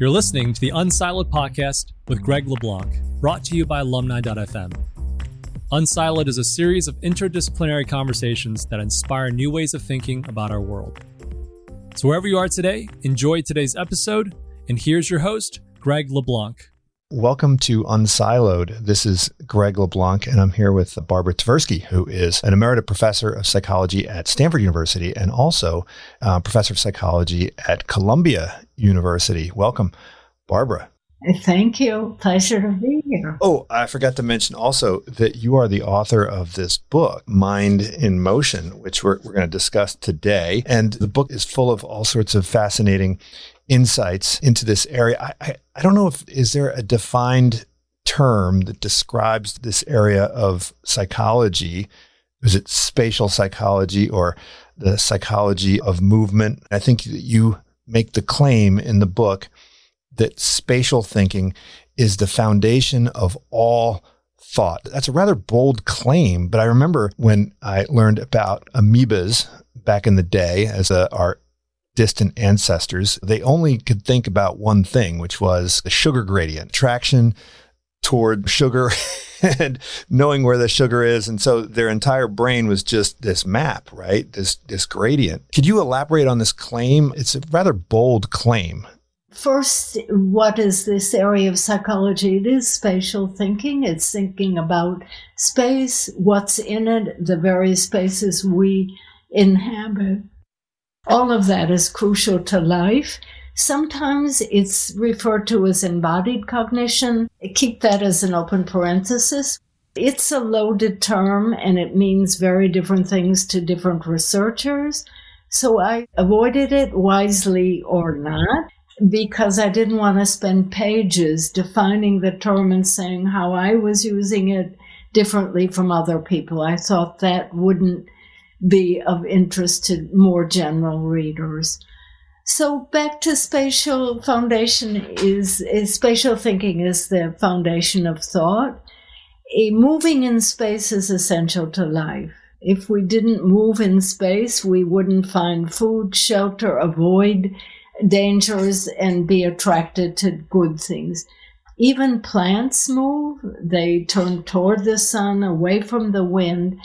You're listening to the Unsiloed podcast with Greg LeBlanc, brought to you by alumni.fm. Unsiloed is a series of interdisciplinary conversations that inspire new ways of thinking about our world. So, wherever you are today, enjoy today's episode. And here's your host, Greg LeBlanc. Welcome to Unsiloed. This is Greg LeBlanc, and I'm here with Barbara Tversky, who is an emerita professor of psychology at Stanford University and also uh, professor of psychology at Columbia University. Welcome, Barbara. Thank you. Pleasure to be here. Oh, I forgot to mention also that you are the author of this book, Mind in Motion, which we're, we're going to discuss today. And the book is full of all sorts of fascinating insights into this area. I, I, I don't know if is there a defined term that describes this area of psychology. Is it spatial psychology or the psychology of movement? I think that you make the claim in the book that spatial thinking is the foundation of all thought. That's a rather bold claim, but I remember when I learned about amoebas back in the day as a, our distant ancestors, they only could think about one thing, which was the sugar gradient, traction toward sugar and knowing where the sugar is. And so their entire brain was just this map, right? This, this gradient. Could you elaborate on this claim? It's a rather bold claim. First, what is this area of psychology? It is spatial thinking. It's thinking about space, what's in it, the various spaces we inhabit. All of that is crucial to life. Sometimes it's referred to as embodied cognition. Keep that as an open parenthesis. It's a loaded term and it means very different things to different researchers. So I avoided it wisely or not because I didn't want to spend pages defining the term and saying how I was using it differently from other people. I thought that wouldn't be of interest to more general readers. So back to spatial foundation is, is spatial thinking is the foundation of thought. A moving in space is essential to life. If we didn't move in space, we wouldn't find food, shelter, avoid dangers, and be attracted to good things. Even plants move. They turn toward the sun, away from the wind,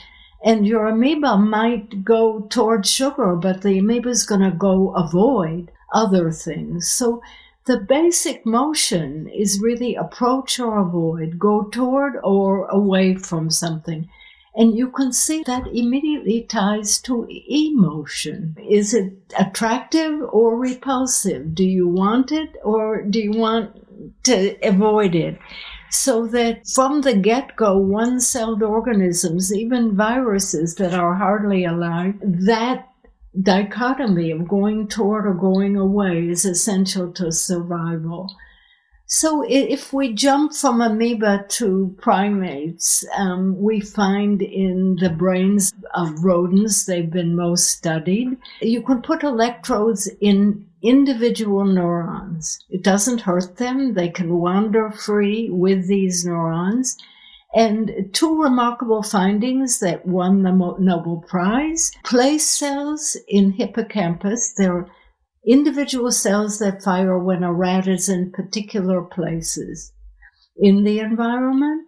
and your amoeba might go towards sugar, but the amoeba is going to go avoid other things. So the basic motion is really approach or avoid, go toward or away from something. And you can see that immediately ties to emotion. Is it attractive or repulsive? Do you want it or do you want to avoid it? So that from the get go, one celled organisms, even viruses that are hardly alive, that dichotomy of going toward or going away is essential to survival. So if we jump from amoeba to primates, um, we find in the brains of rodents, they've been most studied, you can put electrodes in individual neurons. It doesn't hurt them. They can wander free with these neurons. And two remarkable findings that won the Nobel Prize. Place cells in hippocampus, they're individual cells that fire when a rat is in particular places in the environment.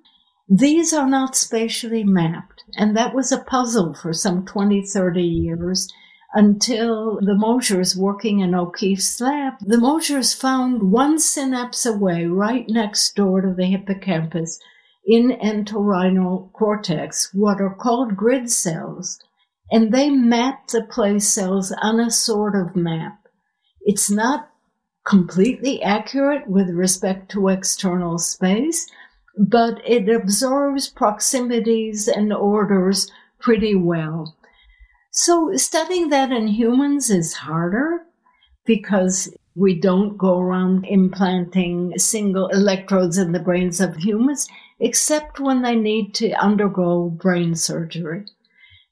These are not spatially mapped. And that was a puzzle for some 20, 30 years until the Mosers working in O'Keefe's lab, the Mosers found one synapse away, right next door to the hippocampus, in entorhinal cortex, what are called grid cells. And they mapped the place cells on a sort of map. It's not completely accurate with respect to external space, but it absorbs proximities and orders pretty well. So studying that in humans is harder because we don't go around implanting single electrodes in the brains of humans, except when they need to undergo brain surgery.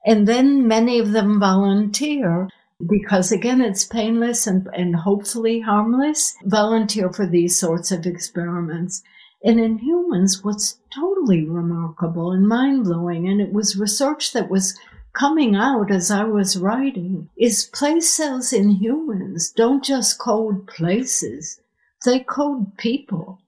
And then many of them volunteer because again, it's painless and, and hopefully harmless, volunteer for these sorts of experiments. And in humans, what's totally remarkable and mind blowing, and it was research that was coming out as I was writing is place cells in humans don't just code places. They code people.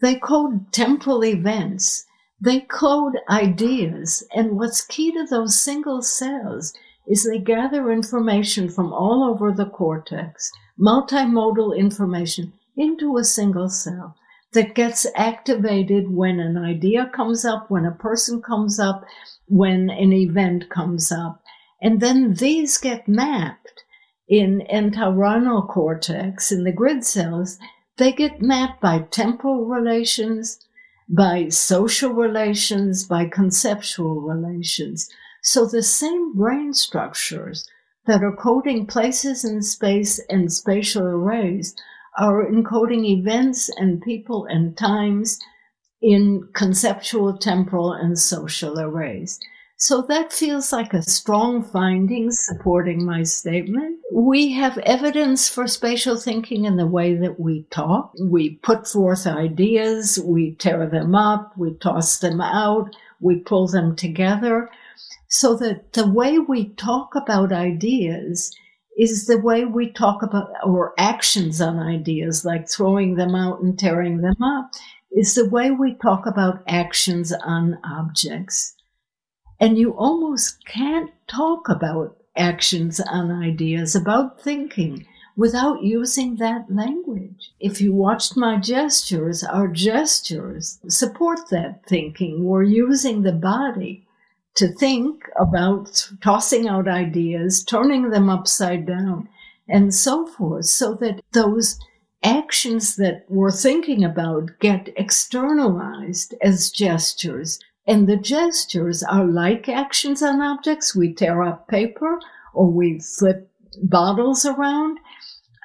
They code temporal events. They code ideas. And what's key to those single cells is they gather information from all over the cortex, multimodal information, into a single cell that gets activated when an idea comes up, when a person comes up, when an event comes up. And then these get mapped in entorhinal cortex, in the grid cells. They get mapped by temporal relations, by social relations, by conceptual relations. So the same brain structures that are coding places in space and spatial arrays are encoding events and people and times in conceptual, temporal, and social arrays. So that feels like a strong finding supporting my statement. We have evidence for spatial thinking in the way that we talk. We put forth ideas, we tear them up, we toss them out, we pull them together. So that the way we talk about ideas is the way we talk about or actions on ideas, like throwing them out and tearing them up, is the way we talk about actions on objects. And you almost can't talk about actions on ideas, about thinking, without using that language. If you watched my gestures, our gestures support that thinking. We're using the body to think about tossing out ideas, turning them upside down, and so forth, so that those actions that we're thinking about get externalized as gestures. And the gestures are like actions on objects. We tear up paper or we flip bottles around,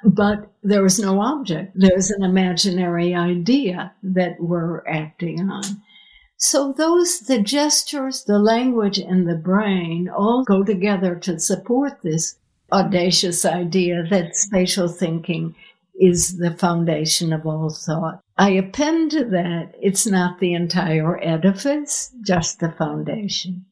but there is no object. There's an imaginary idea that we're acting on. So those, the gestures, the language, and the brain all go together to support this audacious idea that spatial thinking is the foundation of all thought. I append to that it's not the entire edifice, just the foundation.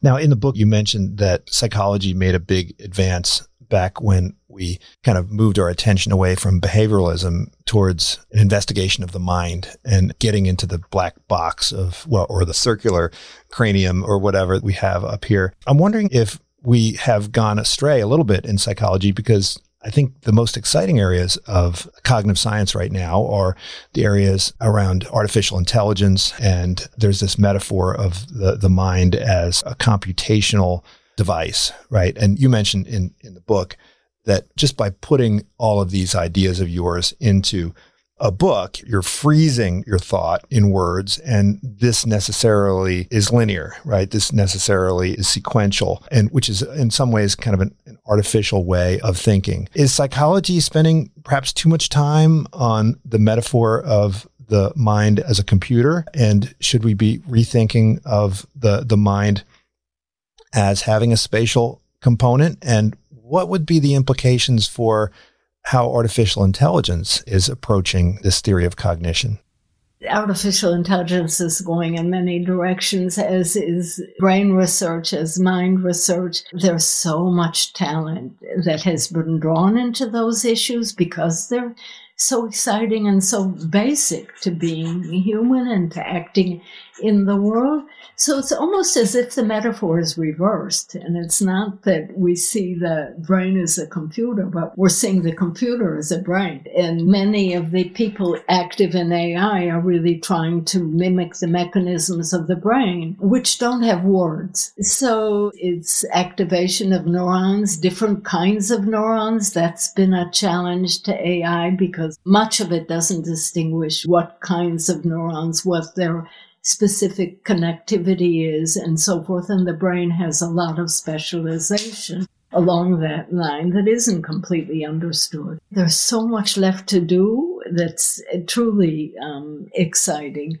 Now, in the book, you mentioned that psychology made a big advance back when we kind of moved our attention away from behavioralism towards an investigation of the mind and getting into the black box of, well, or the circular cranium or whatever we have up here. I'm wondering if we have gone astray a little bit in psychology because I think the most exciting areas of cognitive science right now are the areas around artificial intelligence. And there's this metaphor of the, the mind as a computational device, right? And you mentioned in, in the book that just by putting all of these ideas of yours into a book, you're freezing your thought in words, and this necessarily is linear, right? This necessarily is sequential, and which is in some ways kind of an, an, artificial way of thinking. Is psychology spending perhaps too much time on the metaphor of the mind as a computer? And should we be rethinking of the the mind as having a spatial component? And what would be the implications for how artificial intelligence is approaching this theory of cognition? Artificial intelligence is going in many directions, as is brain research, as mind research. There's so much talent that has been drawn into those issues because they're so exciting and so basic to being human and to acting in the world. So it's almost as if the metaphor is reversed. And it's not that we see the brain as a computer, but we're seeing the computer as a brain. And many of the people active in AI are really trying to mimic the mechanisms of the brain, which don't have words. So it's activation of neurons, different kinds of neurons. That's been a challenge to AI because much of it doesn't distinguish what kinds of neurons, what their specific connectivity is and so forth. And the brain has a lot of specialization along that line that isn't completely understood. There's so much left to do that's truly um, exciting.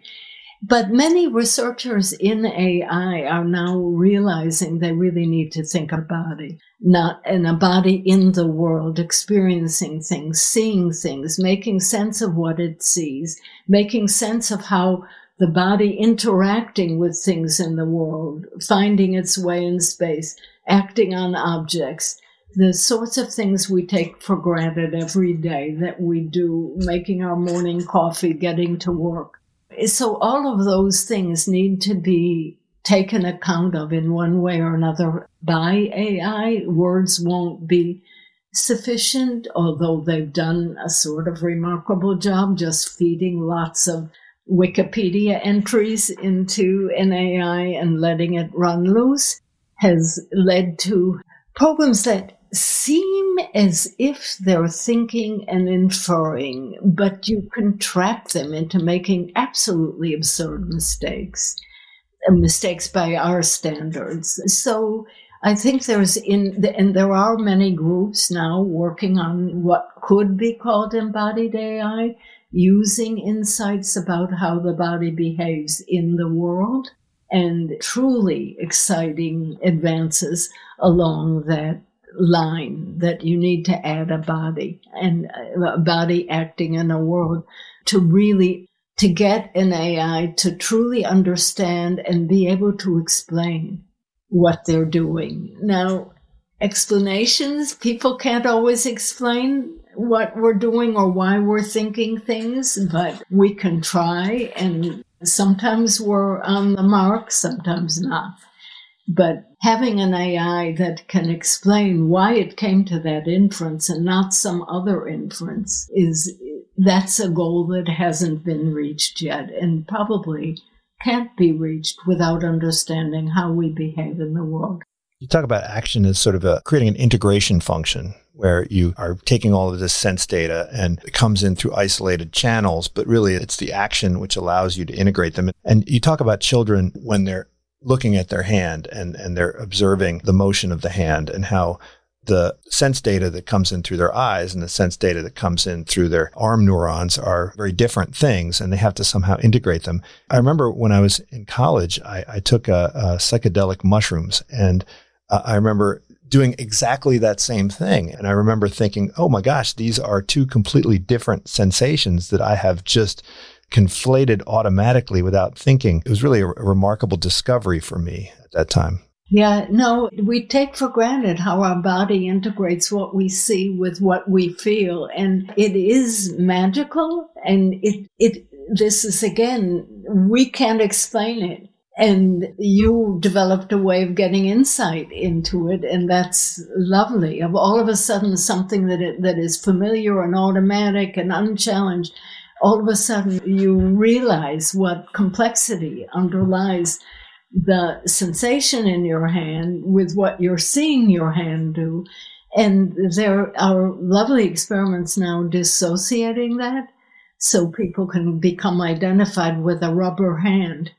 But many researchers in AI are now realizing they really need to think a body, not in a body in the world, experiencing things, seeing things, making sense of what it sees, making sense of how the body interacting with things in the world, finding its way in space, acting on objects, the sorts of things we take for granted every day that we do, making our morning coffee, getting to work. So all of those things need to be taken account of in one way or another by AI. Words won't be sufficient, although they've done a sort of remarkable job just feeding lots of Wikipedia entries into an AI and letting it run loose has led to programs that seem as if they're thinking and inferring, but you can trap them into making absolutely absurd mistakes, uh, mistakes by our standards. So I think there's in, the, and there are many groups now working on what could be called embodied AI, using insights about how the body behaves in the world and truly exciting advances along that line that you need to add a body and uh, a body acting in a world to really to get an AI to truly understand and be able to explain what they're doing. Now, explanations, people can't always explain what we're doing or why we're thinking things, but we can try and sometimes we're on the mark, sometimes not. But having an AI that can explain why it came to that inference and not some other inference is that's a goal that hasn't been reached yet and probably can't be reached without understanding how we behave in the world. You talk about action as sort of a creating an integration function where you are taking all of this sense data and it comes in through isolated channels, but really it's the action which allows you to integrate them. And you talk about children when they're looking at their hand and, and they're observing the motion of the hand and how the sense data that comes in through their eyes and the sense data that comes in through their arm neurons are very different things and they have to somehow integrate them. I remember when I was in college, I, I took a, a psychedelic mushrooms and uh, I remember doing exactly that same thing. And I remember thinking, oh my gosh, these are two completely different sensations that I have just conflated automatically without thinking. It was really a, a remarkable discovery for me at that time. Yeah, no, we take for granted how our body integrates what we see with what we feel. And it is magical. And it, it, this is again, we can't explain it. And you developed a way of getting insight into it. And that's lovely. Of all of a sudden, something that, it, that is familiar and automatic and unchallenged, all of a sudden you realize what complexity underlies the sensation in your hand with what you're seeing your hand do. And there are lovely experiments now dissociating that so people can become identified with a rubber hand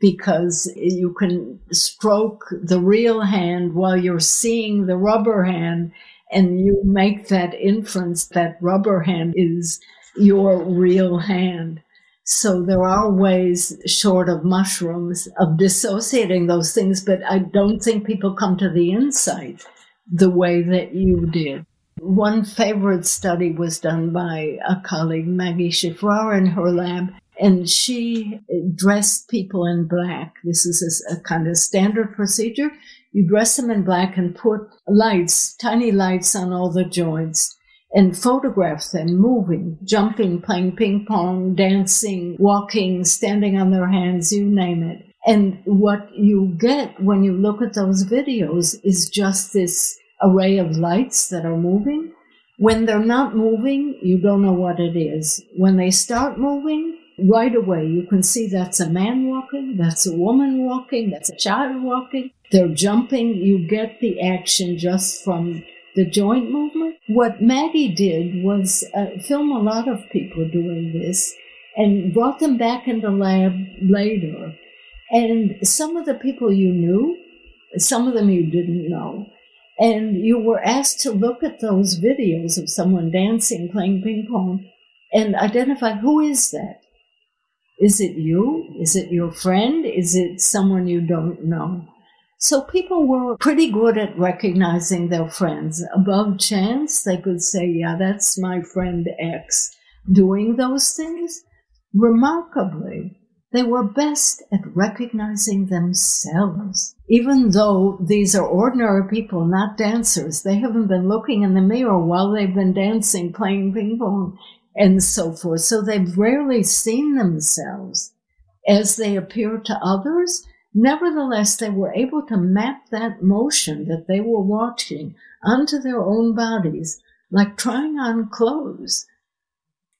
because you can stroke the real hand while you're seeing the rubber hand and you make that inference that rubber hand is your real hand. So there are ways, short of mushrooms, of dissociating those things, but I don't think people come to the insight the way that you did. One favorite study was done by a colleague, Maggie Shiffrar, in her lab, and she dressed people in black. This is a, kind of standard procedure. You dress them in black and put lights, tiny lights on all the joints and photographs them moving, jumping, playing ping pong, dancing, walking, standing on their hands, you name it. And what you get when you look at those videos is just this array of lights that are moving. When they're not moving, you don't know what it is. When they start moving, right away you can see that's a man walking, that's a woman walking, that's a child walking. They're jumping. You get the action just from the joint movement. What Maggie did was uh, film a lot of people doing this and brought them back in the lab later. And some of the people you knew, some of them you didn't know. And you were asked to look at those videos of someone dancing, playing ping pong, and identify who is that? Is it you? Is it your friend? Is it someone you don't know? So people were pretty good at recognizing their friends. Above chance, they could say, yeah, that's my friend X doing those things. Remarkably, they were best at recognizing themselves even though these are ordinary people, not dancers. They haven't been looking in the mirror while they've been dancing, playing ping pong, and so forth. So they've rarely seen themselves as they appear to others. Nevertheless, they were able to map that motion that they were watching onto their own bodies, like trying on clothes.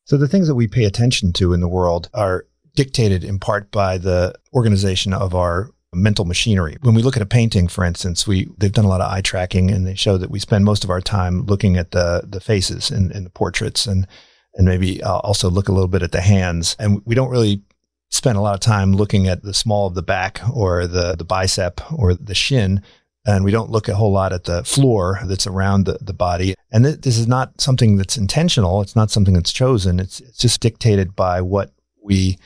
So the things that we pay attention to in the world are dictated in part by the organization of our mental machinery. When we look at a painting, for instance, we they've done a lot of eye tracking and they show that we spend most of our time looking at the the faces in, in the portraits and and maybe uh, also look a little bit at the hands. And we don't really spend a lot of time looking at the small of the back or the the bicep or the shin. And we don't look a whole lot at the floor that's around the, the body. And th- this is not something that's intentional. It's not something that's chosen. It's, it's just dictated by what we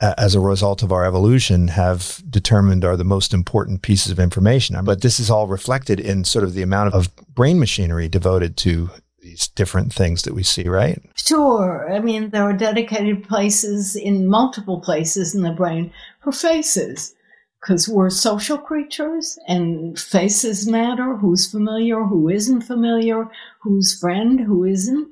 as a result of our evolution have determined are the most important pieces of information. But this is all reflected in sort of the amount of brain machinery devoted to these different things that we see, right? Sure. I mean, there are dedicated places in multiple places in the brain for faces because we're social creatures and faces matter. Who's familiar, who isn't familiar, who's friend, who isn't.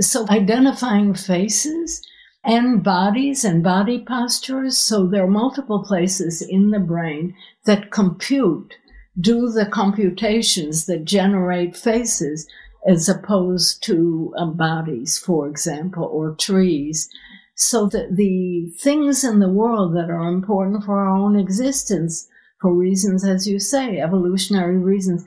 So identifying faces and bodies and body postures. So there are multiple places in the brain that compute, do the computations that generate faces as opposed to uh, bodies, for example, or trees. So that the things in the world that are important for our own existence, for reasons, as you say, evolutionary reasons,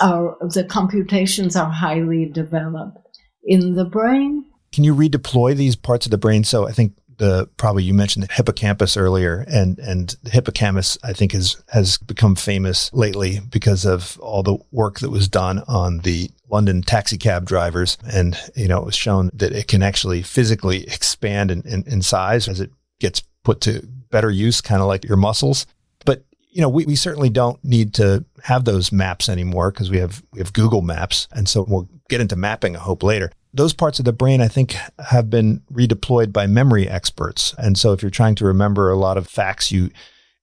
are the computations are highly developed. In the brain, can you redeploy these parts of the brain? So I think the probably you mentioned the hippocampus earlier, and and the hippocampus I think has has become famous lately because of all the work that was done on the London taxi cab drivers, and you know it was shown that it can actually physically expand in, in, in size as it gets put to better use, kind of like your muscles. But you know, we, we certainly don't need to have those maps anymore because we have we have Google Maps, and so we'll get into mapping. I hope later those parts of the brain, I think, have been redeployed by memory experts. And so if you're trying to remember a lot of facts, you,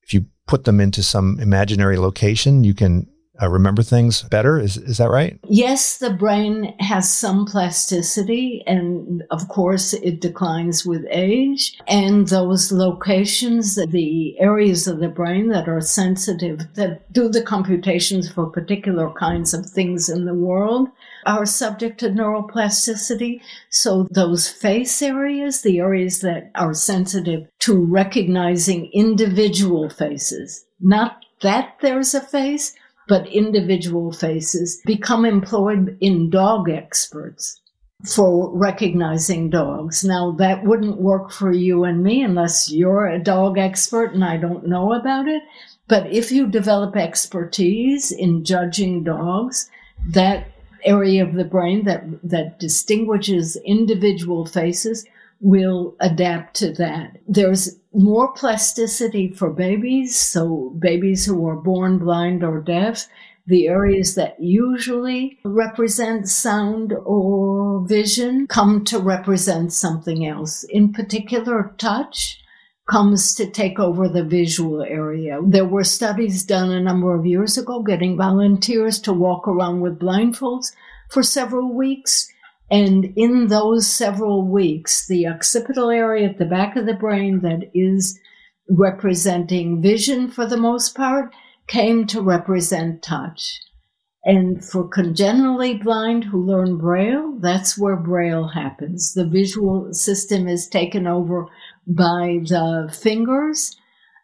if you put them into some imaginary location, you can uh, remember things better. Is is that right? Yes, the brain has some plasticity, and of course, it declines with age. And those locations, the areas of the brain that are sensitive, that do the computations for particular kinds of things in the world, are subject to neuroplasticity. So those face areas, the areas that are sensitive to recognizing individual faces, not that there's a face, but individual faces become employed in dog experts for recognizing dogs. Now, that wouldn't work for you and me unless you're a dog expert and I don't know about it. But if you develop expertise in judging dogs, that area of the brain that, that distinguishes individual faces will adapt to that. There's more plasticity for babies, so babies who are born blind or deaf, the areas that usually represent sound or vision come to represent something else. In particular, touch comes to take over the visual area. There were studies done a number of years ago getting volunteers to walk around with blindfolds for several weeks and in those several weeks, the occipital area at the back of the brain that is representing vision for the most part came to represent touch. And for congenitally blind who learn Braille, that's where Braille happens. The visual system is taken over by the fingers,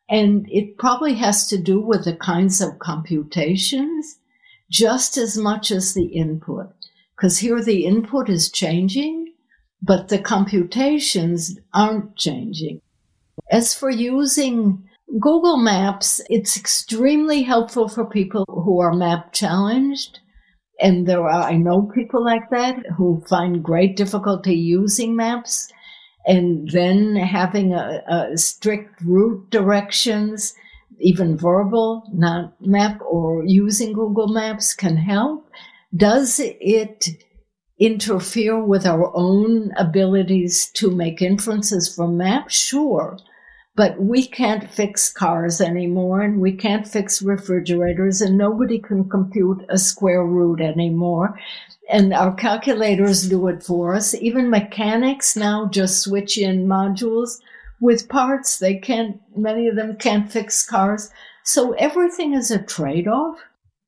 and it probably has to do with the kinds of computations just as much as the input because here the input is changing, but the computations aren't changing. As for using Google Maps, it's extremely helpful for people who are map challenged. And there are, I know people like that who find great difficulty using maps and then having a, a strict route directions, even verbal, not map or using Google Maps can help. Does it interfere with our own abilities to make inferences from maps? Sure. But we can't fix cars anymore and we can't fix refrigerators and nobody can compute a square root anymore. And our calculators do it for us. Even mechanics now just switch in modules with parts. They can't, many of them can't fix cars. So everything is a trade off.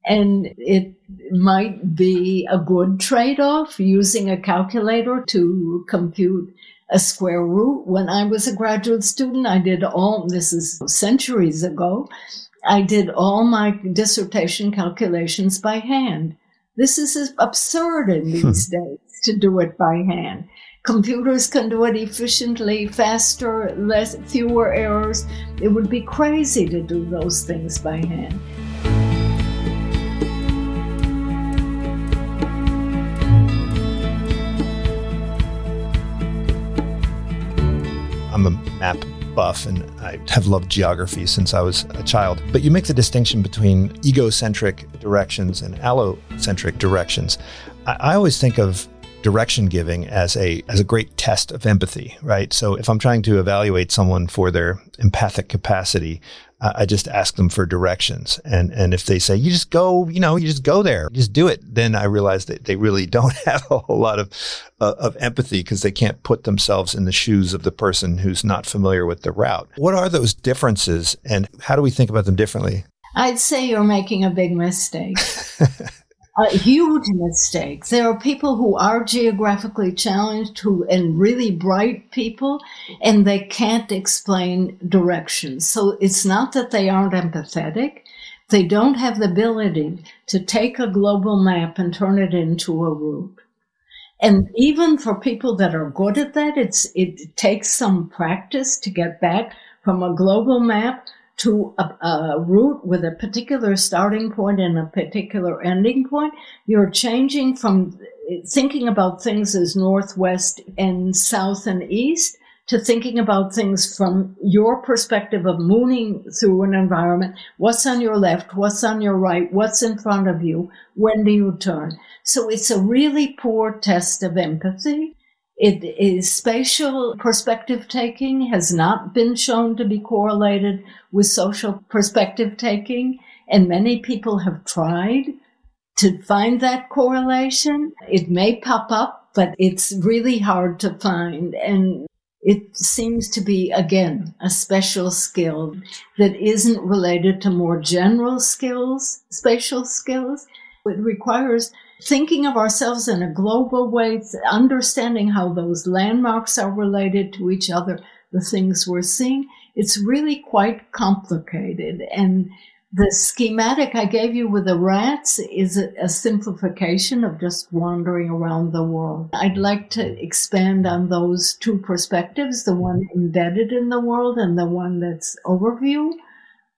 And it might be a good trade off using a calculator to compute a square root. When I was a graduate student, I did all, this is centuries ago, I did all my dissertation calculations by hand. This is absurd in these days to do it by hand. Computers can do it efficiently, faster, less, fewer errors. It would be crazy to do those things by hand. I'm a map buff and I have loved geography since I was a child. But you make the distinction between egocentric directions and allocentric directions. I, I always think of direction giving as a as a great test of empathy, right? So if I'm trying to evaluate someone for their empathic capacity, I just ask them for directions. And, and if they say, you just go, you know, you just go there, just do it, then I realize that they really don't have a whole lot of, uh, of empathy because they can't put themselves in the shoes of the person who's not familiar with the route. What are those differences and how do we think about them differently? I'd say you're making a big mistake. a huge mistake. There are people who are geographically challenged who and really bright people and they can't explain directions. So it's not that they aren't empathetic. They don't have the ability to take a global map and turn it into a route. And even for people that are good at that, it's, it takes some practice to get back from a global map to a, a, route with a particular starting point and a particular ending point, you're changing from thinking about things as northwest and south and east to thinking about things from your perspective of mooning through an environment. What's on your left? What's on your right? What's in front of you? When do you turn? So it's a really poor test of empathy. It is spatial perspective taking has not been shown to be correlated with social perspective taking, and many people have tried to find that correlation. It may pop up, but it's really hard to find. And it seems to be, again, a special skill that isn't related to more general skills, spatial skills. It requires thinking of ourselves in a global way, understanding how those landmarks are related to each other, the things we're seeing, it's really quite complicated. And the schematic I gave you with the rats is a, a, simplification of just wandering around the world. I'd like to expand on those two perspectives, the one embedded in the world and the one that's overview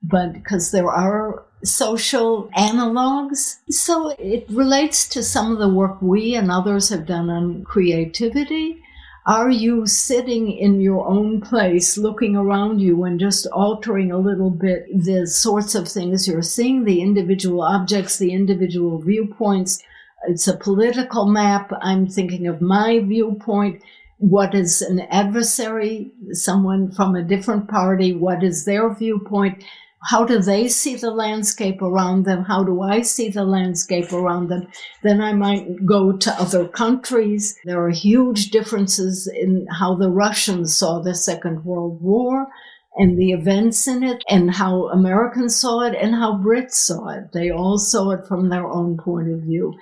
but because there are social analogs. So it relates to some of the work we and others have done on creativity. Are you sitting in your own place, looking around you and just altering a little bit the sorts of things you're seeing, the individual objects, the individual viewpoints? It's a political map. I'm thinking of my viewpoint. What is an adversary, someone from a different party? What is their viewpoint? How do they see the landscape around them? How do I see the landscape around them? Then I might go to other countries. There are huge differences in how the Russians saw the Second World War and the events in it and how Americans saw it and how Brits saw it. They all saw it from their own point of view.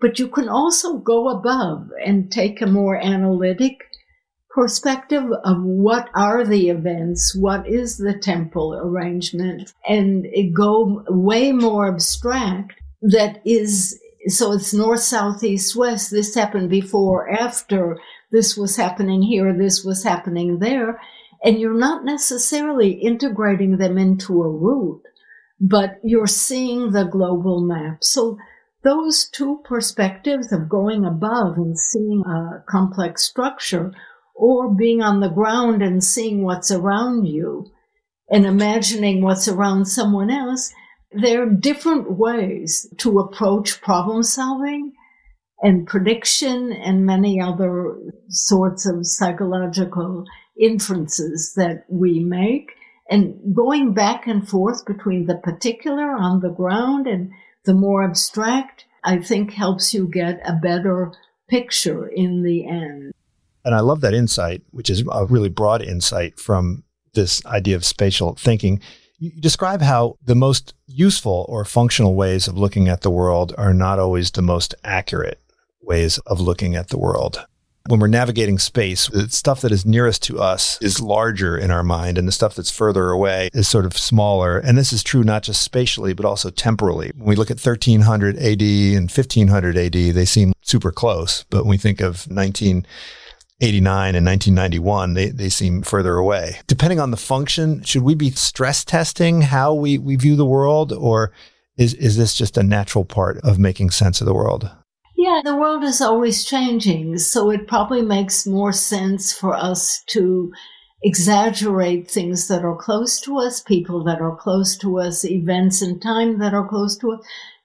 But you can also go above and take a more analytic perspective of what are the events, what is the temple arrangement, and go way more abstract that is so it's north, south, east, west. This happened before, after, this was happening here, this was happening there. And you're not necessarily integrating them into a route, but you're seeing the global map. So those two perspectives of going above and seeing a complex structure or being on the ground and seeing what's around you and imagining what's around someone else, there are different ways to approach problem solving. and prediction and many other sorts of psychological inferences that we make. And going back and forth between the particular on the ground and the more abstract, I think helps you get a better picture in the end. And I love that insight, which is a really broad insight from this idea of spatial thinking. You describe how the most useful or functional ways of looking at the world are not always the most accurate ways of looking at the world. When we're navigating space, the stuff that is nearest to us is larger in our mind, and the stuff that's further away is sort of smaller. And this is true not just spatially, but also temporally. When we look at 1300 AD and 1500 AD, they seem super close. But when we think of 19 89 and 1991, they, they seem further away. Depending on the function, should we be stress testing how we, we view the world, or is, is this just a natural part of making sense of the world? Yeah, the world is always changing, so it probably makes more sense for us to exaggerate things that are close to us, people that are close to us, events in time that are close to us,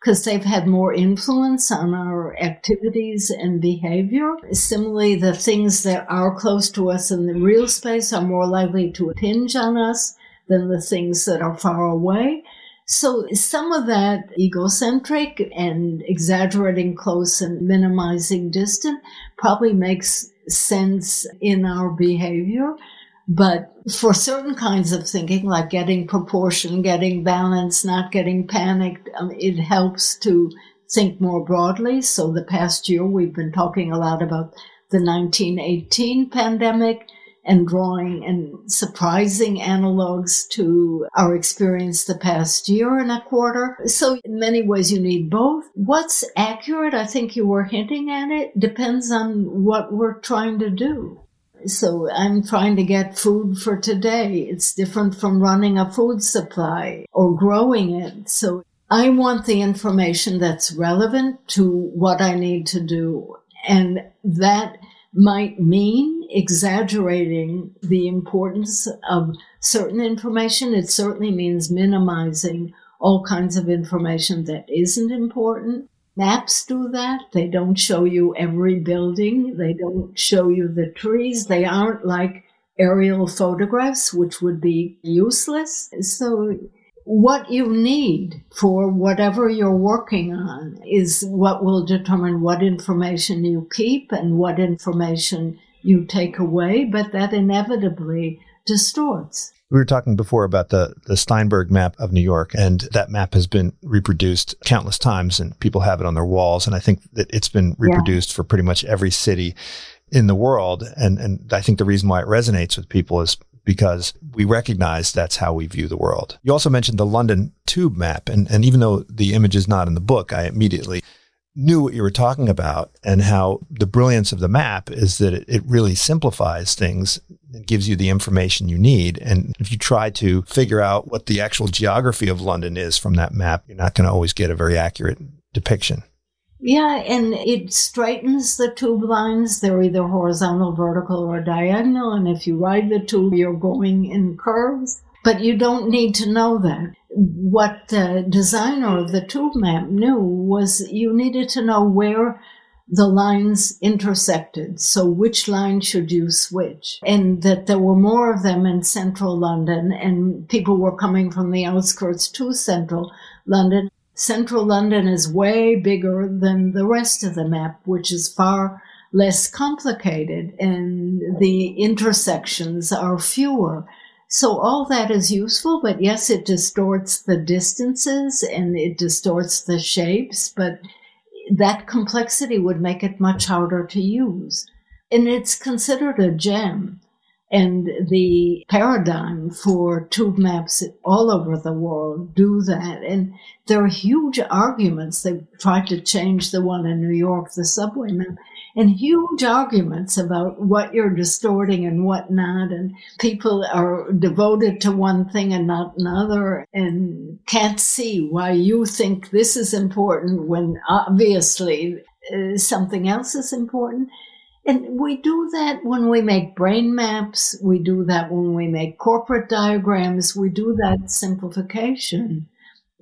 because they've had more influence on our activities and behavior. Similarly, the things that are close to us in the real space are more likely to impinge on us than the things that are far away. So some of that egocentric and exaggerating close and minimizing distant probably makes sense in our behavior. But for certain kinds of thinking, like getting proportion, getting balance, not getting panicked, um, it helps to think more broadly. So the past year, we've been talking a lot about the 1918 pandemic and drawing and surprising analogs to our experience the past year and a quarter. So in many ways you need both. What's accurate, I think you were hinting at it, depends on what we're trying to do. So I'm trying to get food for today. It's different from running a food supply or growing it. So I want the information that's relevant to what I need to do. And that might mean exaggerating the importance of certain information. It certainly means minimizing all kinds of information that isn't important. Maps do that. They don't show you every building. They don't show you the trees. They aren't like aerial photographs, which would be useless. So what you need for whatever you're working on is what will determine what information you keep and what information you take away, but that inevitably distorts. We were talking before about the, the Steinberg map of New York, and that map has been reproduced countless times, and people have it on their walls. And I think that it's been reproduced yeah. for pretty much every city in the world. And, and I think the reason why it resonates with people is because we recognize that's how we view the world. You also mentioned the London tube map, and, and even though the image is not in the book, I immediately knew what you were talking about and how the brilliance of the map is that it, it really simplifies things and gives you the information you need. And if you try to figure out what the actual geography of London is from that map, you're not going to always get a very accurate depiction. Yeah, and it straightens the tube lines. They're either horizontal, vertical, or diagonal. And if you ride the tube, you're going in curves. But you don't need to know that. What the designer of the tube map knew was you needed to know where the lines intersected. So which line should you switch? And that there were more of them in central London and people were coming from the outskirts to central London. Central London is way bigger than the rest of the map, which is far less complicated and the intersections are fewer. So all that is useful, but yes, it distorts the distances and it distorts the shapes, but that complexity would make it much harder to use. And it's considered a gem. And the paradigm for tube maps all over the world do that. And there are huge arguments. They've tried to change the one in New York, the subway map and huge arguments about what you're distorting and what not. And people are devoted to one thing and not another and can't see why you think this is important when obviously uh, something else is important. And we do that when we make brain maps. We do that when we make corporate diagrams. We do that simplification.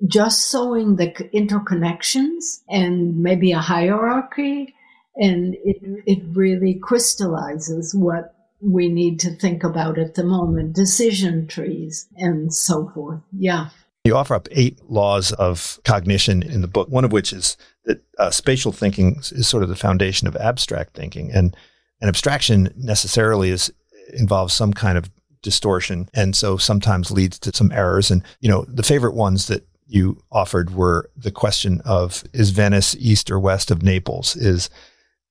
Just showing the interconnections and maybe a hierarchy And it, it really crystallizes what we need to think about at the moment decision trees and so forth. Yeah. You offer up eight laws of cognition in the book, one of which is that uh, spatial thinking is sort of the foundation of abstract thinking. And, and abstraction necessarily is involves some kind of distortion and so sometimes leads to some errors and you know the favorite ones that you offered were the question of is Venice east or west of Naples is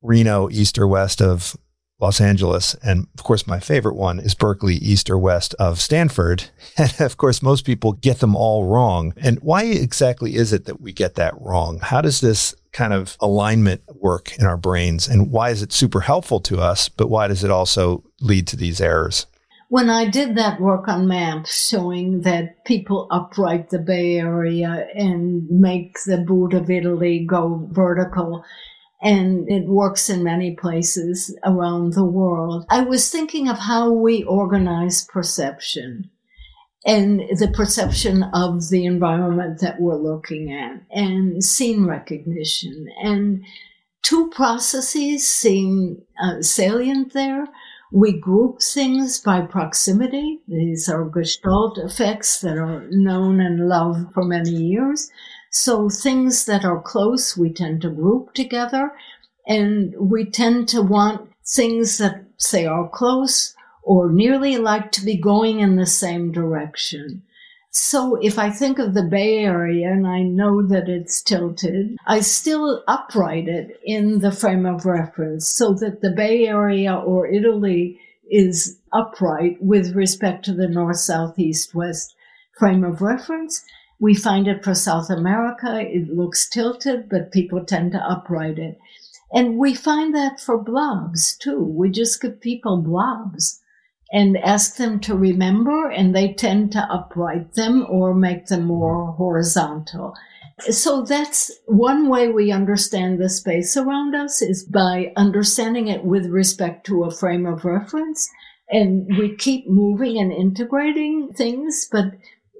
Reno east or west of Los Angeles and of course my favorite one is Berkeley east or west of Stanford. And of course most people get them all wrong. And why exactly is it that we get that wrong? How does this kind of alignment work in our brains? And why is it super helpful to us but why does it also lead to these errors? When I did that work on maps showing that people upright the Bay Area and make the boot of Italy go vertical, and it works in many places around the world, I was thinking of how we organize perception and the perception of the environment that we're looking at and scene recognition. And two processes seem uh, salient there. We group things by proximity. These are Gestalt effects that are known and loved for many years. So things that are close, we tend to group together. And we tend to want things that say are close or nearly like to be going in the same direction. So if I think of the Bay Area and I know that it's tilted, I still upright it in the frame of reference so that the Bay Area or Italy is upright with respect to the north, south, east, west frame of reference. We find it for South America. It looks tilted, but people tend to upright it. And we find that for blobs too. We just give people blobs and ask them to remember, and they tend to upright them or make them more horizontal. So that's one way we understand the space around us is by understanding it with respect to a frame of reference. And we keep moving and integrating things, but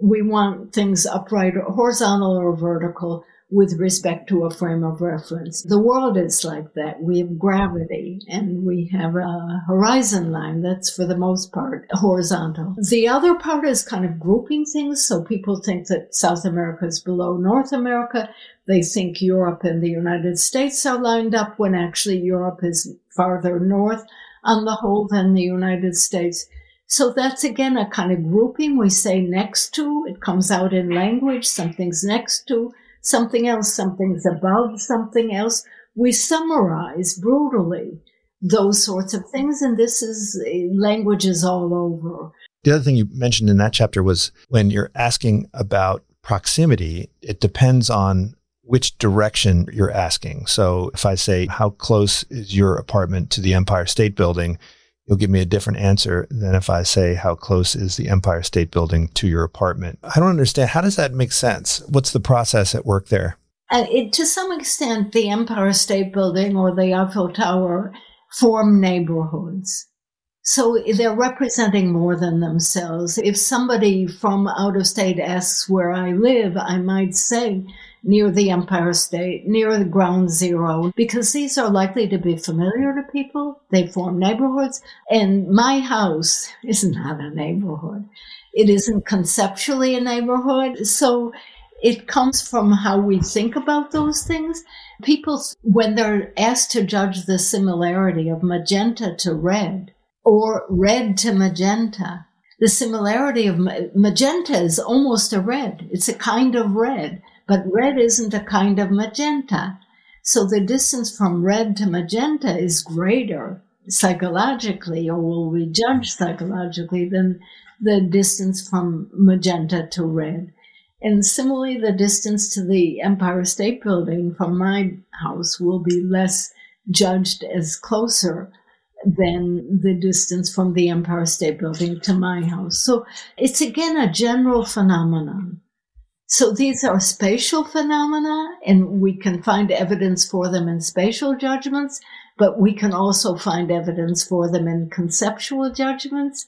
we want things upright or horizontal or vertical with respect to a frame of reference. The world is like that. We have gravity and we have a horizon line that's for the most part horizontal. The other part is kind of grouping things. So people think that South America is below North America. They think Europe and the United States are lined up when actually Europe is farther north on the whole than the United States. So that's again a kind of grouping. We say next to, it comes out in language, something's next to something else, something's above something else. We summarize brutally those sorts of things, and this is eh, languages all over. The other thing you mentioned in that chapter was when you're asking about proximity, it depends on which direction you're asking. So if I say, How close is your apartment to the Empire State Building? You'll give me a different answer than if I say, How close is the Empire State Building to your apartment? I don't understand. How does that make sense? What's the process at work there? It, to some extent, the Empire State Building or the Eiffel Tower form neighborhoods. So they're representing more than themselves. If somebody from out of state asks where I live, I might say, near the Empire State, near the ground zero, because these are likely to be familiar to people. They form neighborhoods. And my house is not a neighborhood. It isn't conceptually a neighborhood. So it comes from how we think about those things. People, when they're asked to judge the similarity of magenta to red or red to magenta, the similarity of magenta is almost a red. It's a kind of red. But red isn't a kind of magenta. So the distance from red to magenta is greater psychologically, or will we judge psychologically, than the distance from magenta to red. And similarly, the distance to the Empire State Building from my house will be less judged as closer than the distance from the Empire State Building to my house. So it's again a general phenomenon. So these are spatial phenomena, and we can find evidence for them in spatial judgments, but we can also find evidence for them in conceptual judgments,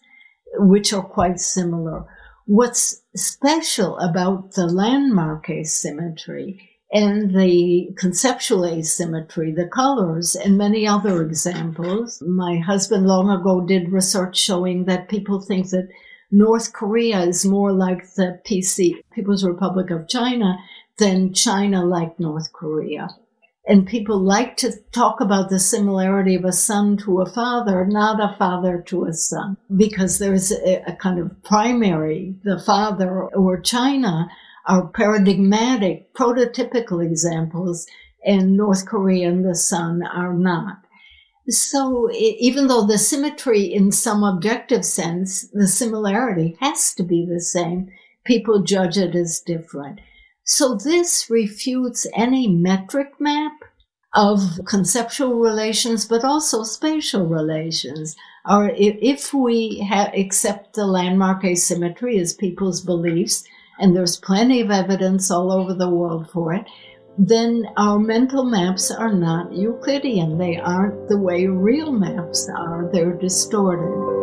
which are quite similar. What's special about the landmark asymmetry and the conceptual asymmetry, the colors, and many other examples. My husband long ago did research showing that people think that North Korea is more like the PC, People's Republic of China, than China like North Korea. And people like to talk about the similarity of a son to a father, not a father to a son, because there's a, a kind of primary, the father or China are paradigmatic, prototypical examples, and North Korea and the son are not. So even though the symmetry in some objective sense, the similarity has to be the same, people judge it as different. So this refutes any metric map of conceptual relations, but also spatial relations. Or if we accept the landmark asymmetry as people's beliefs, and there's plenty of evidence all over the world for it, then our mental maps are not Euclidean. They aren't the way real maps are. They're distorted.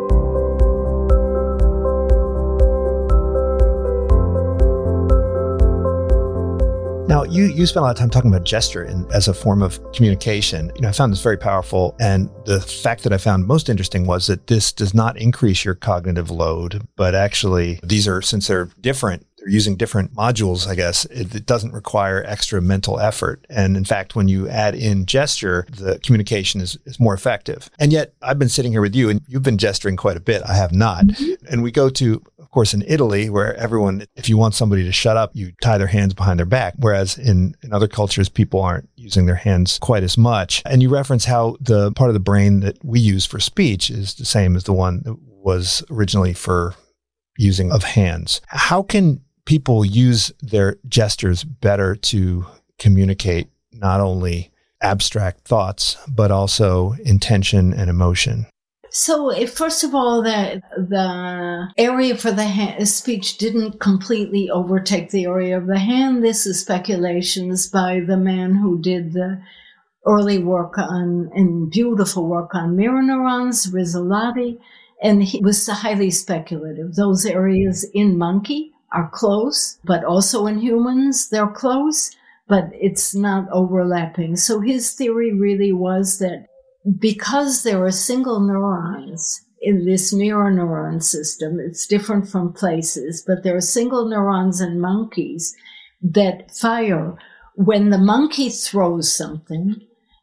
Now, you, you spent a lot of time talking about gesture in, as a form of communication. You know, I found this very powerful. And the fact that I found most interesting was that this does not increase your cognitive load, but actually, these are, since they're different, they're using different modules, I guess, it, it, doesn't require extra mental effort. And in fact, when you add in gesture, the communication is, is more effective. And yet, I've been sitting here with you and you've been gesturing quite a bit. I have not. Mm-hmm. And we go to of course, in Italy, where everyone, if you want somebody to shut up, you tie their hands behind their back. Whereas in, in other cultures, people aren't using their hands quite as much. And you reference how the part of the brain that we use for speech is the same as the one that was originally for using of hands. How can people use their gestures better to communicate not only abstract thoughts, but also intention and emotion? So, first of all, the the area for the ha- speech didn't completely overtake the area of the hand. This is speculations by the man who did the early work on and beautiful work on mirror neurons, Rizzolatti, and he was highly speculative. Those areas in monkey are close, but also in humans they're close, but it's not overlapping. So his theory really was that because there are single neurons in this mirror neuron system, it's different from places, but there are single neurons in monkeys that fire when the monkey throws something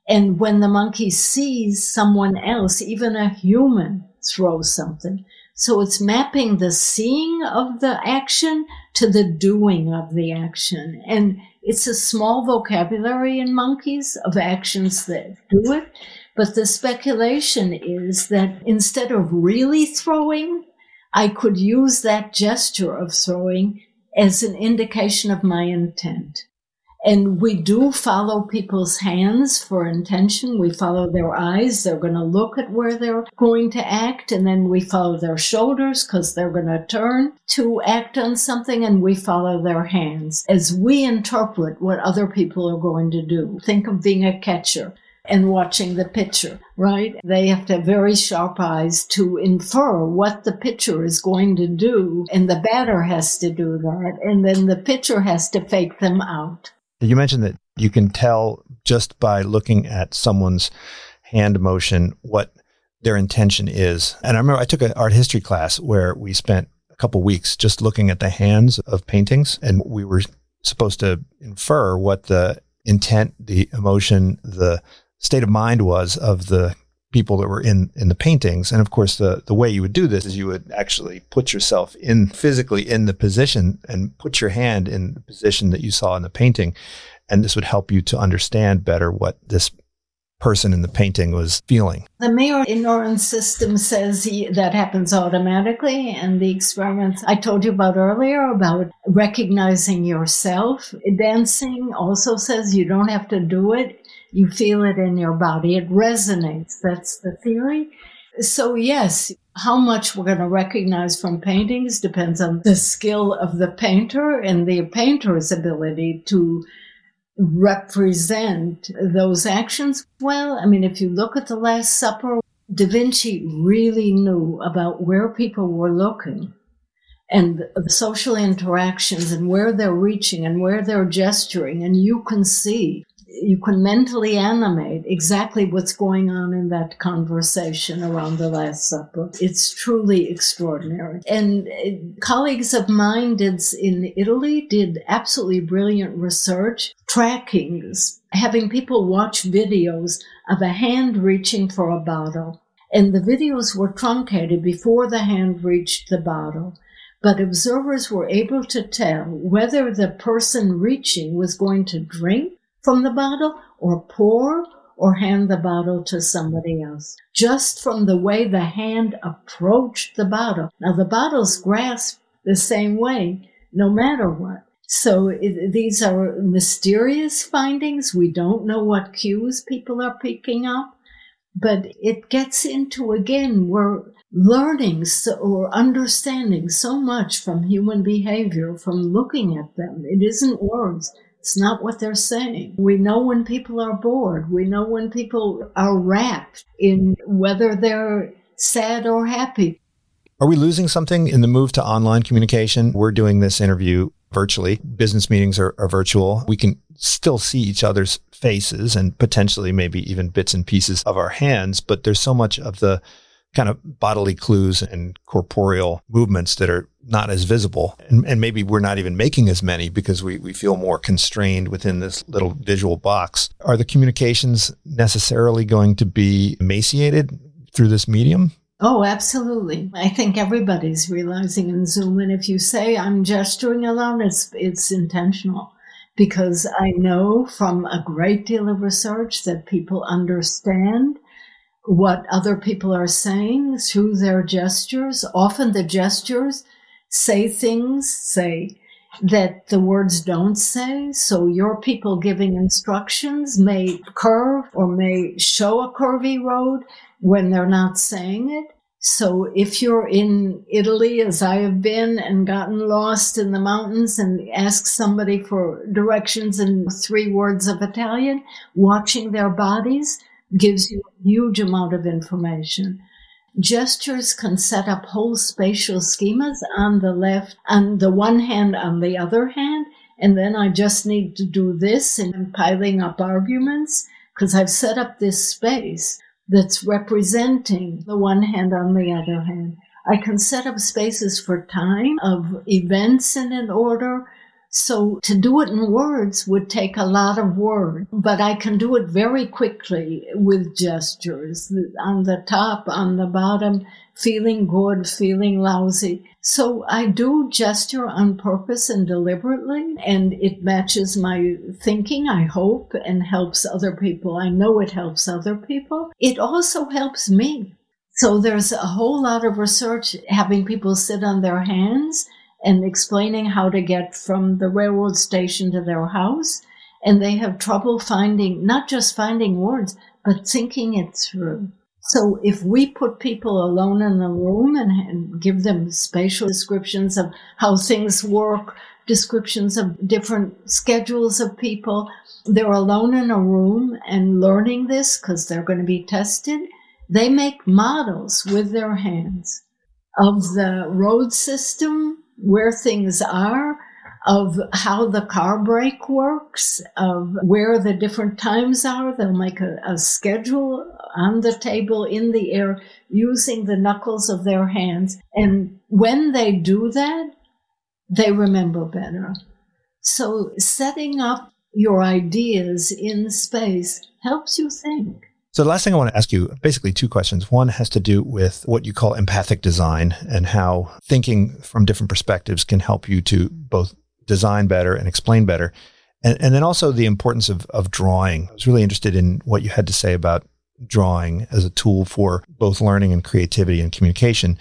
and when the monkey sees someone else, even a human, throw something. So it's mapping the seeing of the action to the doing of the action. And it's a small vocabulary in monkeys of actions that do it. But the speculation is that instead of really throwing, I could use that gesture of throwing as an indication of my intent. And we do follow people's hands for intention. We follow their eyes. They're going to look at where they're going to act. And then we follow their shoulders because they're going to turn to act on something. And we follow their hands as we interpret what other people are going to do. Think of being a catcher and watching the pitcher, right? They have to have very sharp eyes to infer what the pitcher is going to do, and the batter has to do that, and then the pitcher has to fake them out. You mentioned that you can tell just by looking at someone's hand motion what their intention is. And I remember I took an art history class where we spent a couple weeks just looking at the hands of paintings, and we were supposed to infer what the intent, the emotion, the state of mind was of the people that were in in the paintings and of course the the way you would do this is you would actually put yourself in physically in the position and put your hand in the position that you saw in the painting and this would help you to understand better what this person in the painting was feeling. The mirror neuron system says that happens automatically, and the experiments I told you about earlier about recognizing yourself dancing also says you don't have to do it. You feel it in your body. It resonates. That's the theory. So yes, how much we're going to recognize from paintings depends on the skill of the painter and the painter's ability to represent those actions? Well, I mean, if you look at the Last Supper, Da Vinci really knew about where people were looking and the social interactions and where they're reaching and where they're gesturing. And you can see, you can mentally animate exactly what's going on in that conversation around the Last Supper. It's truly extraordinary. And uh, colleagues of mine did in Italy did absolutely brilliant research tracking, having people watch videos of a hand reaching for a bottle. And the videos were truncated before the hand reached the bottle but observers were able to tell whether the person reaching was going to drink from the bottle or pour or hand the bottle to somebody else, just from the way the hand approached the bottle. Now, the bottle's grasp the same way, no matter what. So it, these are mysterious findings. We don't know what cues people are picking up, but it gets into again where learning so, or understanding so much from human behavior from looking at them. It isn't words. It's not what they're saying. We know when people are bored. We know when people are wrapped in whether they're sad or happy. Are we losing something in the move to online communication? We're doing this interview virtually. Business meetings are, are virtual. We can still see each other's faces and potentially maybe even bits and pieces of our hands, but there's so much of the kind of bodily clues and corporeal movements that are not as visible. And, and, maybe we're not even making as many because we, we feel more constrained within this little visual box. Are the communications necessarily going to be emaciated through this medium? Oh, absolutely. I think everybody's realizing in Zoom. And if you say I'm gesturing alone, it's, it's intentional because I know from a great deal of research that people understand what other people are saying through their gestures. Often the gestures say things, say, that the words don't say. So your people giving instructions may curve or may show a curvy road when they're not saying it. So if you're in Italy, as I have been, and gotten lost in the mountains and ask somebody for directions in three words of Italian, watching their bodies, gives you a huge amount of information. Gestures can set up whole spatial schemas on the left, on the one hand, on the other hand, and then I just need to do this and I'm piling up arguments because I've set up this space that's representing the one hand on the other hand. I can set up spaces for time of events in an order so to do it in words would take a lot of words, but I can do it very quickly with gestures on the top, on the bottom, feeling good, feeling lousy. So I do gesture on purpose and deliberately, and it matches my thinking, I hope, and helps other people. I know it helps other people. It also helps me. So there's a whole lot of research having people sit on their hands and explaining how to get from the railroad station to their house. And they have trouble finding, not just finding words, but thinking it through. So if we put people alone in a room and, and give them spatial descriptions of how things work, descriptions of different schedules of people, they're alone in a room and learning this because they're going to be tested. They make models with their hands of the road system, where things are, of how the car brake works, of where the different times are. They'll make a, a, schedule on the table in the air using the knuckles of their hands. And when they do that, they remember better. So setting up your ideas in space helps you think. So the last thing I want to ask you, basically two questions. One has to do with what you call empathic design and how thinking from different perspectives can help you to both design better and explain better. And, and then also the importance of, of drawing. I was really interested in what you had to say about drawing as a tool for both learning and creativity and communication.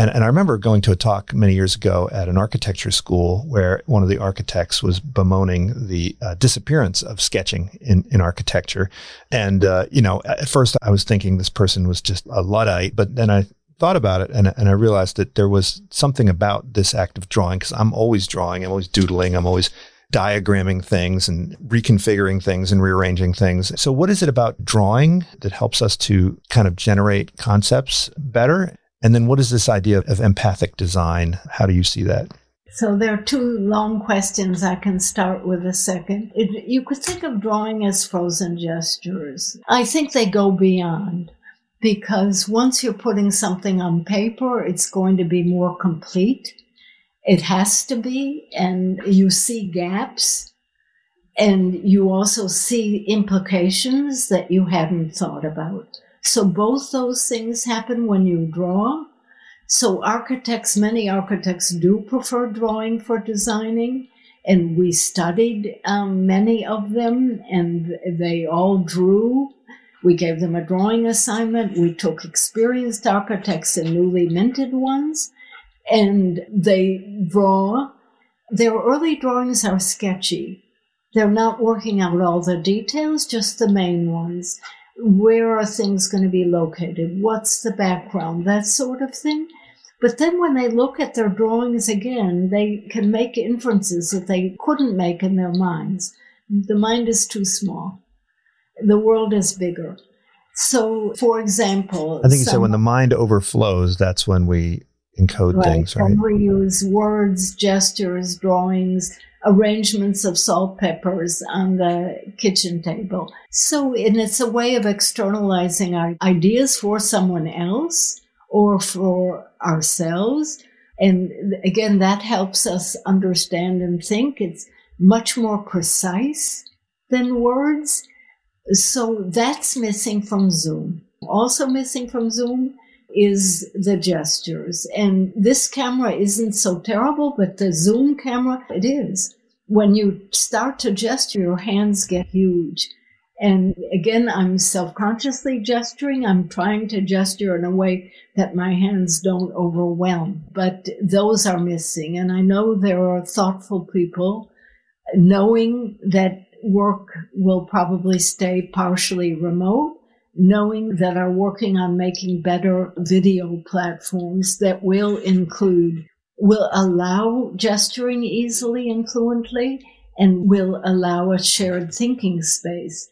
And, and I remember going to a talk many years ago at an architecture school where one of the architects was bemoaning the uh, disappearance of sketching in, in architecture. And, uh, you know, at first I was thinking this person was just a Luddite, but then I thought about it and, and I realized that there was something about this act of drawing because I'm always drawing, I'm always doodling, I'm always diagramming things and reconfiguring things and rearranging things. So, what is it about drawing that helps us to kind of generate concepts better? And then what is this idea of empathic design? How do you see that? So there are two long questions. I can start with a second. It, you could think of drawing as frozen gestures. I think they go beyond because once you're putting something on paper, it's going to be more complete. It has to be, and you see gaps, and you also see implications that you hadn't thought about. So both those things happen when you draw. So architects, many architects do prefer drawing for designing, and we studied um, many of them, and they all drew we gave them a drawing assignment. We took experienced architects and newly minted ones, and they draw. Their early drawings are sketchy. They're not working out all the details, just the main ones. Where are things going to be located? What's the background? That sort of thing. But then when they look at their drawings again, they can make inferences that they couldn't make in their minds. The mind is too small the world is bigger. So, for example, I think you said when the mind overflows, that's when we encode right, things, right? When we use words, gestures, drawings, arrangements of salt peppers on the kitchen table. So, and it's a way of externalizing our ideas for someone else or for ourselves. And again, that helps us understand and think. It's much more precise than words. So that's missing from Zoom. Also missing from Zoom is the gestures. And this camera isn't so terrible, but the Zoom camera, it is. When you start to gesture, your hands get huge. And again, I'm self consciously gesturing. I'm trying to gesture in a way that my hands don't overwhelm, but those are missing. And I know there are thoughtful people knowing that work will probably stay partially remote, knowing that are working on making better video platforms that will include, will allow gesturing easily and fluently, and will allow a shared thinking space.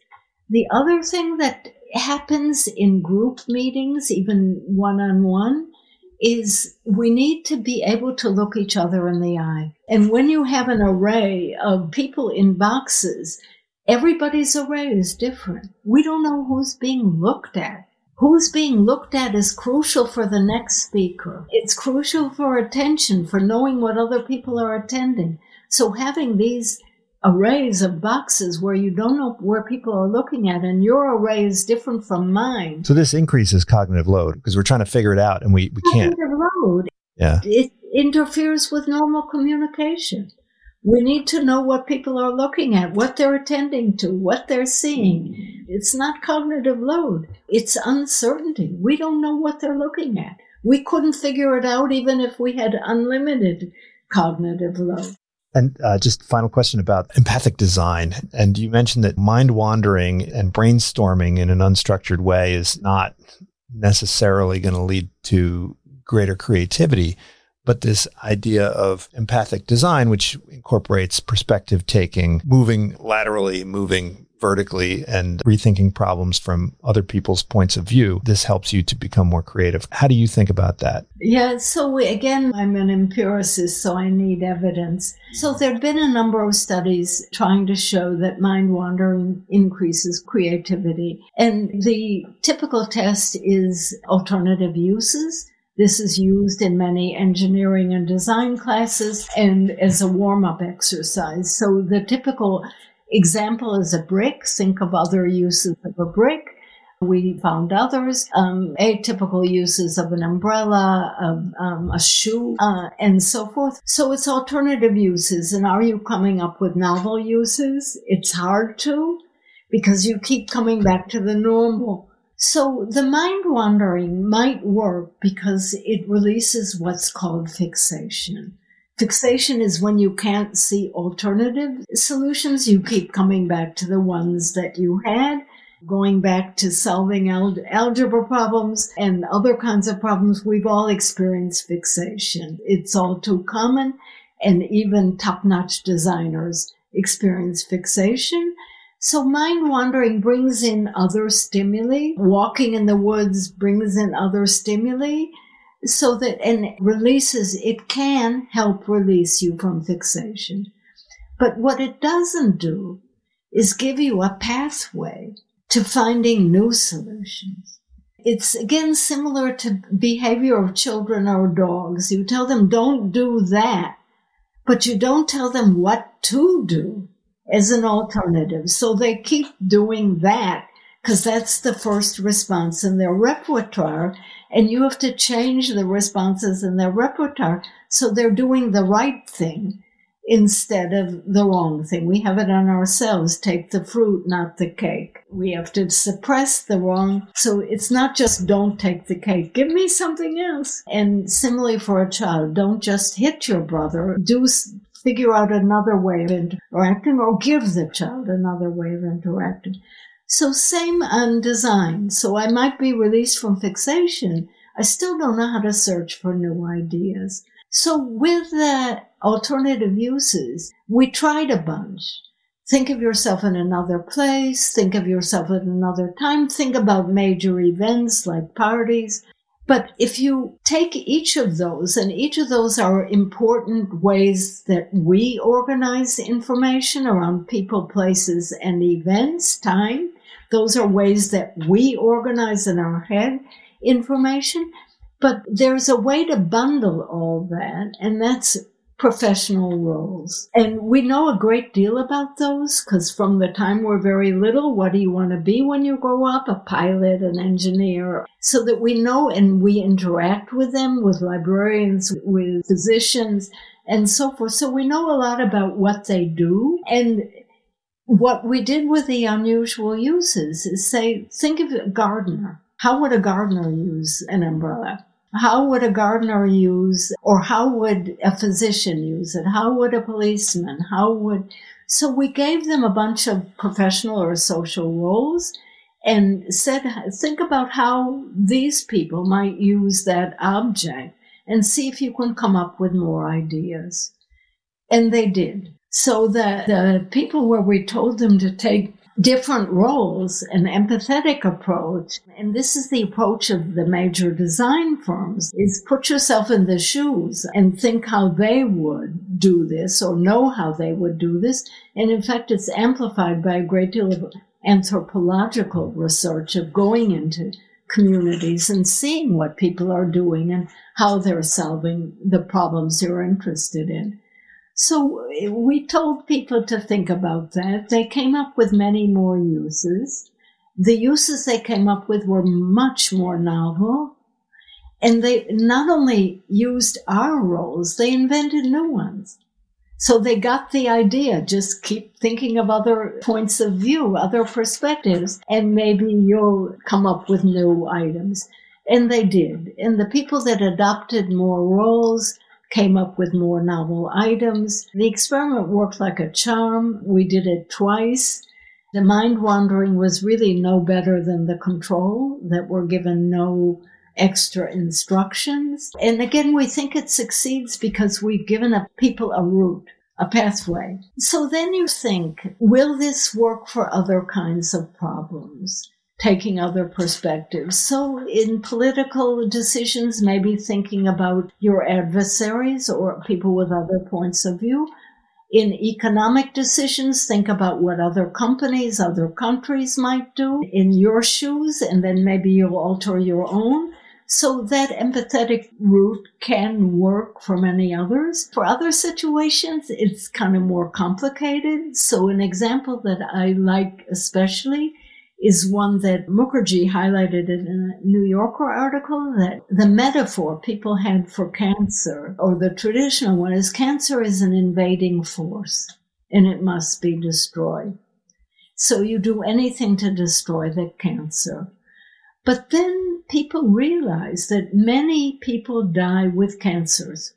The other thing that happens in group meetings, even one on one, is we need to be able to look each other in the eye. And when you have an array of people in boxes, everybody's array is different. We don't know who's being looked at. Who's being looked at is crucial for the next speaker. It's crucial for attention, for knowing what other people are attending. So having these arrays of boxes where you don't know where people are looking at and your array is different from mine. So this increases cognitive load because we're trying to figure it out and we, we can't. Cognitive load. Yeah. It interferes with normal communication. We need to know what people are looking at, what they're attending to, what they're seeing. It's not cognitive load. It's uncertainty. We don't know what they're looking at. We couldn't figure it out even if we had unlimited cognitive load. And uh, just final question about empathic design. And you mentioned that mind wandering and brainstorming in an unstructured way is not necessarily going to lead to greater creativity. But this idea of empathic design, which incorporates perspective taking, moving laterally, moving vertically and rethinking problems from other people's points of view, this helps you to become more creative. How do you think about that? Yeah, so we, again, I'm an empiricist, so I need evidence. So there have been a number of studies trying to show that mind wandering increases creativity. And the typical test is alternative uses. This is used in many engineering and design classes and as a warm up exercise. So the typical example is a brick. Think of other uses of a brick. We found others, um, atypical uses of an umbrella, of um, a shoe, uh, and so forth. So it's alternative uses. And are you coming up with novel uses? It's hard to because you keep coming back to the normal. So the mind wandering might work because it releases what's called fixation. Fixation is when you can't see alternative solutions. You keep coming back to the ones that you had, going back to solving al- algebra problems and other kinds of problems. We've all experienced fixation. It's all too common and even top-notch designers experience fixation. So mind wandering brings in other stimuli. Walking in the woods brings in other stimuli. so that, and releases, it can help release you from fixation. But what it doesn't do is give you a pathway to finding new solutions. It's again similar to behavior of children or dogs. You tell them don't do that, but you don't tell them what to do as an alternative. So they keep doing that because that's the first response in their repertoire. And you have to change the responses in their repertoire so they're doing the right thing instead of the wrong thing. We have it on ourselves. Take the fruit, not the cake. We have to suppress the wrong. So it's not just don't take the cake. Give me something else. And similarly for a child, don't just hit your brother. Do figure out another way of interacting or give the child another way of interacting. So same on design. So I might be released from fixation. I still don't know how to search for new ideas. So with the alternative uses, we tried a bunch. Think of yourself in another place. Think of yourself at another time. Think about major events like parties. But if you take each of those, and each of those are important ways that we organize information around people, places, and events, time, those are ways that we organize in our head information. But there's a way to bundle all that, and that's professional roles. And we know a great deal about those because from the time we're very little, what do you want to be when you grow up? A pilot, an engineer, so that we know and we interact with them, with librarians, with physicians, and so forth. So we know a lot about what they do. And what we did with the unusual uses is say, think of a gardener. How would a gardener use an umbrella? How would a gardener use, or how would a physician use it? How would a policeman? How would, so we gave them a bunch of professional or social roles and said, think about how these people might use that object and see if you can come up with more ideas. And they did. So the, the people where we told them to take different roles, an empathetic approach, and this is the approach of the major design firms, is put yourself in the shoes and think how they would do this or know how they would do this. And in fact, it's amplified by a great deal of anthropological research of going into communities and seeing what people are doing and how they're solving the problems they're interested in. So eh, we told people to think about that. They came up with many more uses. The uses they came up with were much more novel. And they not only used our roles, they invented new ones. So they got the idea. Just keep thinking of other points of view, other perspectives, and maybe you'll come up with new items. And they did. And the people that adopted more roles came up with more novel items. The experiment worked like a charm. We did it twice. The mind wandering was really no better than the control, that were given no extra instructions. And again, we think it succeeds because we've given people a route, a pathway. So then you think, will this work for other kinds of problems? Taking other perspectives. So in political decisions, maybe thinking about your adversaries or people with other points of view. In economic decisions, think about what other companies, other countries might do in your shoes, and then maybe you'll alter your own. So that empathetic route can work for many others. For other situations, it's kind of more complicated. So an example that I like especially is one that Mukherjee highlighted in a New Yorker article that the metaphor people had for cancer, or the traditional one, is cancer is an invading force and it must be destroyed. So you do anything to destroy the cancer. But then people realize that many people die with cancers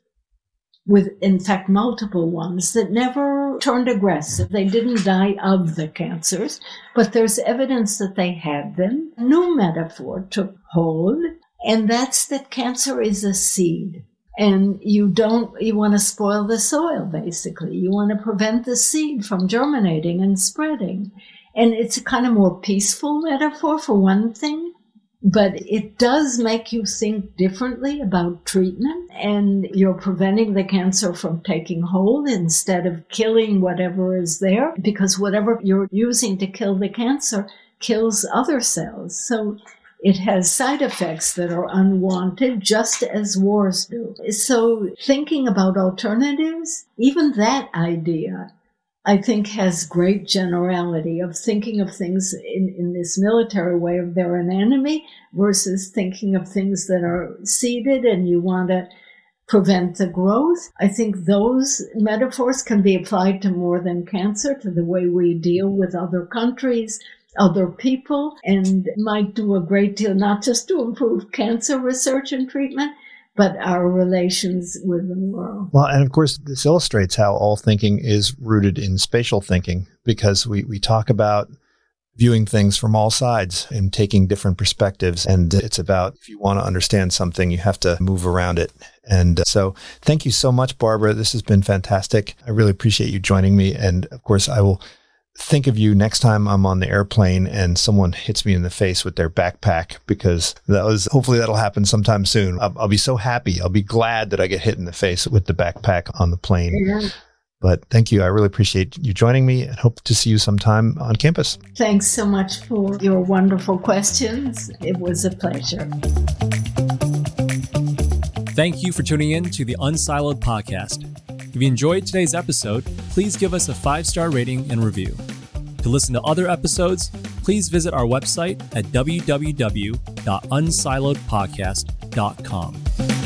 with, in fact, multiple ones that never turned aggressive. They didn't die of the cancers, but there's evidence that they had them. New metaphor took hold, and that's that cancer is a seed. And you don't, you want to spoil the soil, basically. You want to prevent the seed from germinating and spreading. And it's a kind of more peaceful metaphor for one thing but it does make you think differently about treatment and you're preventing the cancer from taking hold instead of killing whatever is there because whatever you're using to kill the cancer kills other cells. So it has side effects that are unwanted, just as wars do. So thinking about alternatives, even that idea I think has great generality of thinking of things in, in this military way of they're an enemy versus thinking of things that are seeded and you want to prevent the growth. I think those metaphors can be applied to more than cancer, to the way we deal with other countries, other people, and might do a great deal, not just to improve cancer research and treatment, but our relations with the world. Well, and of course, this illustrates how all thinking is rooted in spatial thinking because we, we talk about viewing things from all sides and taking different perspectives. And it's about if you want to understand something, you have to move around it. And uh, so thank you so much, Barbara. This has been fantastic. I really appreciate you joining me. And of course, I will think of you next time I'm on the airplane and someone hits me in the face with their backpack because that was hopefully that'll happen sometime soon. I'll, I'll be so happy. I'll be glad that I get hit in the face with the backpack on the plane. Yeah. But thank you. I really appreciate you joining me and hope to see you sometime on campus. Thanks so much for your wonderful questions. It was a pleasure. Thank you for tuning in to the Unsiloed podcast. If you enjoyed today's episode, please give us a five star rating and review. To listen to other episodes, please visit our website at www.unsiloedpodcast.com.